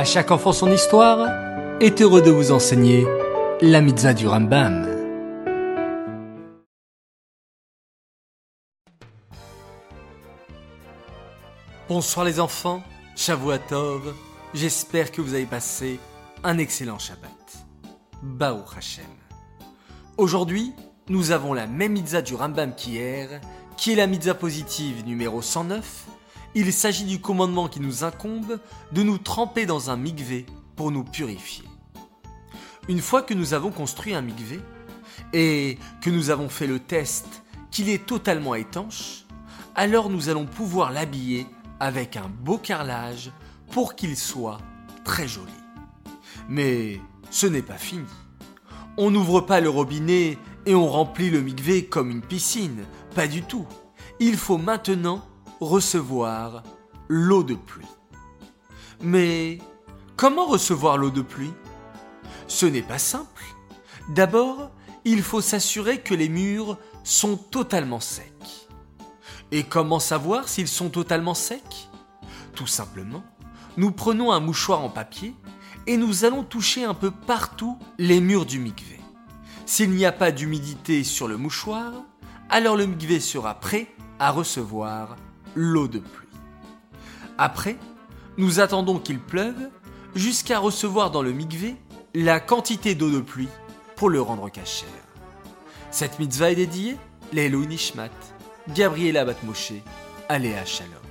À chaque enfant son histoire est heureux de vous enseigner la mitzvah du Rambam. Bonsoir les enfants, Shavuatov, j'espère que vous avez passé un excellent Shabbat. Baou Hashem. Aujourd'hui, nous avons la même mitzvah du Rambam qu'hier, qui est la mitzvah positive numéro 109. Il s'agit du commandement qui nous incombe de nous tremper dans un mikvé pour nous purifier. Une fois que nous avons construit un mikvé et que nous avons fait le test qu'il est totalement étanche, alors nous allons pouvoir l'habiller avec un beau carrelage pour qu'il soit très joli. Mais ce n'est pas fini. On n'ouvre pas le robinet et on remplit le mikvé comme une piscine. Pas du tout. Il faut maintenant recevoir l'eau de pluie. Mais comment recevoir l'eau de pluie? Ce n'est pas simple. D'abord, il faut s'assurer que les murs sont totalement secs. Et comment savoir s'ils sont totalement secs? Tout simplement, nous prenons un mouchoir en papier et nous allons toucher un peu partout les murs du mikvé. S'il n'y a pas d'humidité sur le mouchoir, alors le mikvé sera prêt à recevoir l'eau de pluie. Après, nous attendons qu'il pleuve jusqu'à recevoir dans le mikvé la quantité d'eau de pluie pour le rendre cachère. Cette mitzvah est dédiée Lélo Nishmat, Gabriela Batmoshe, Aléa Shalom.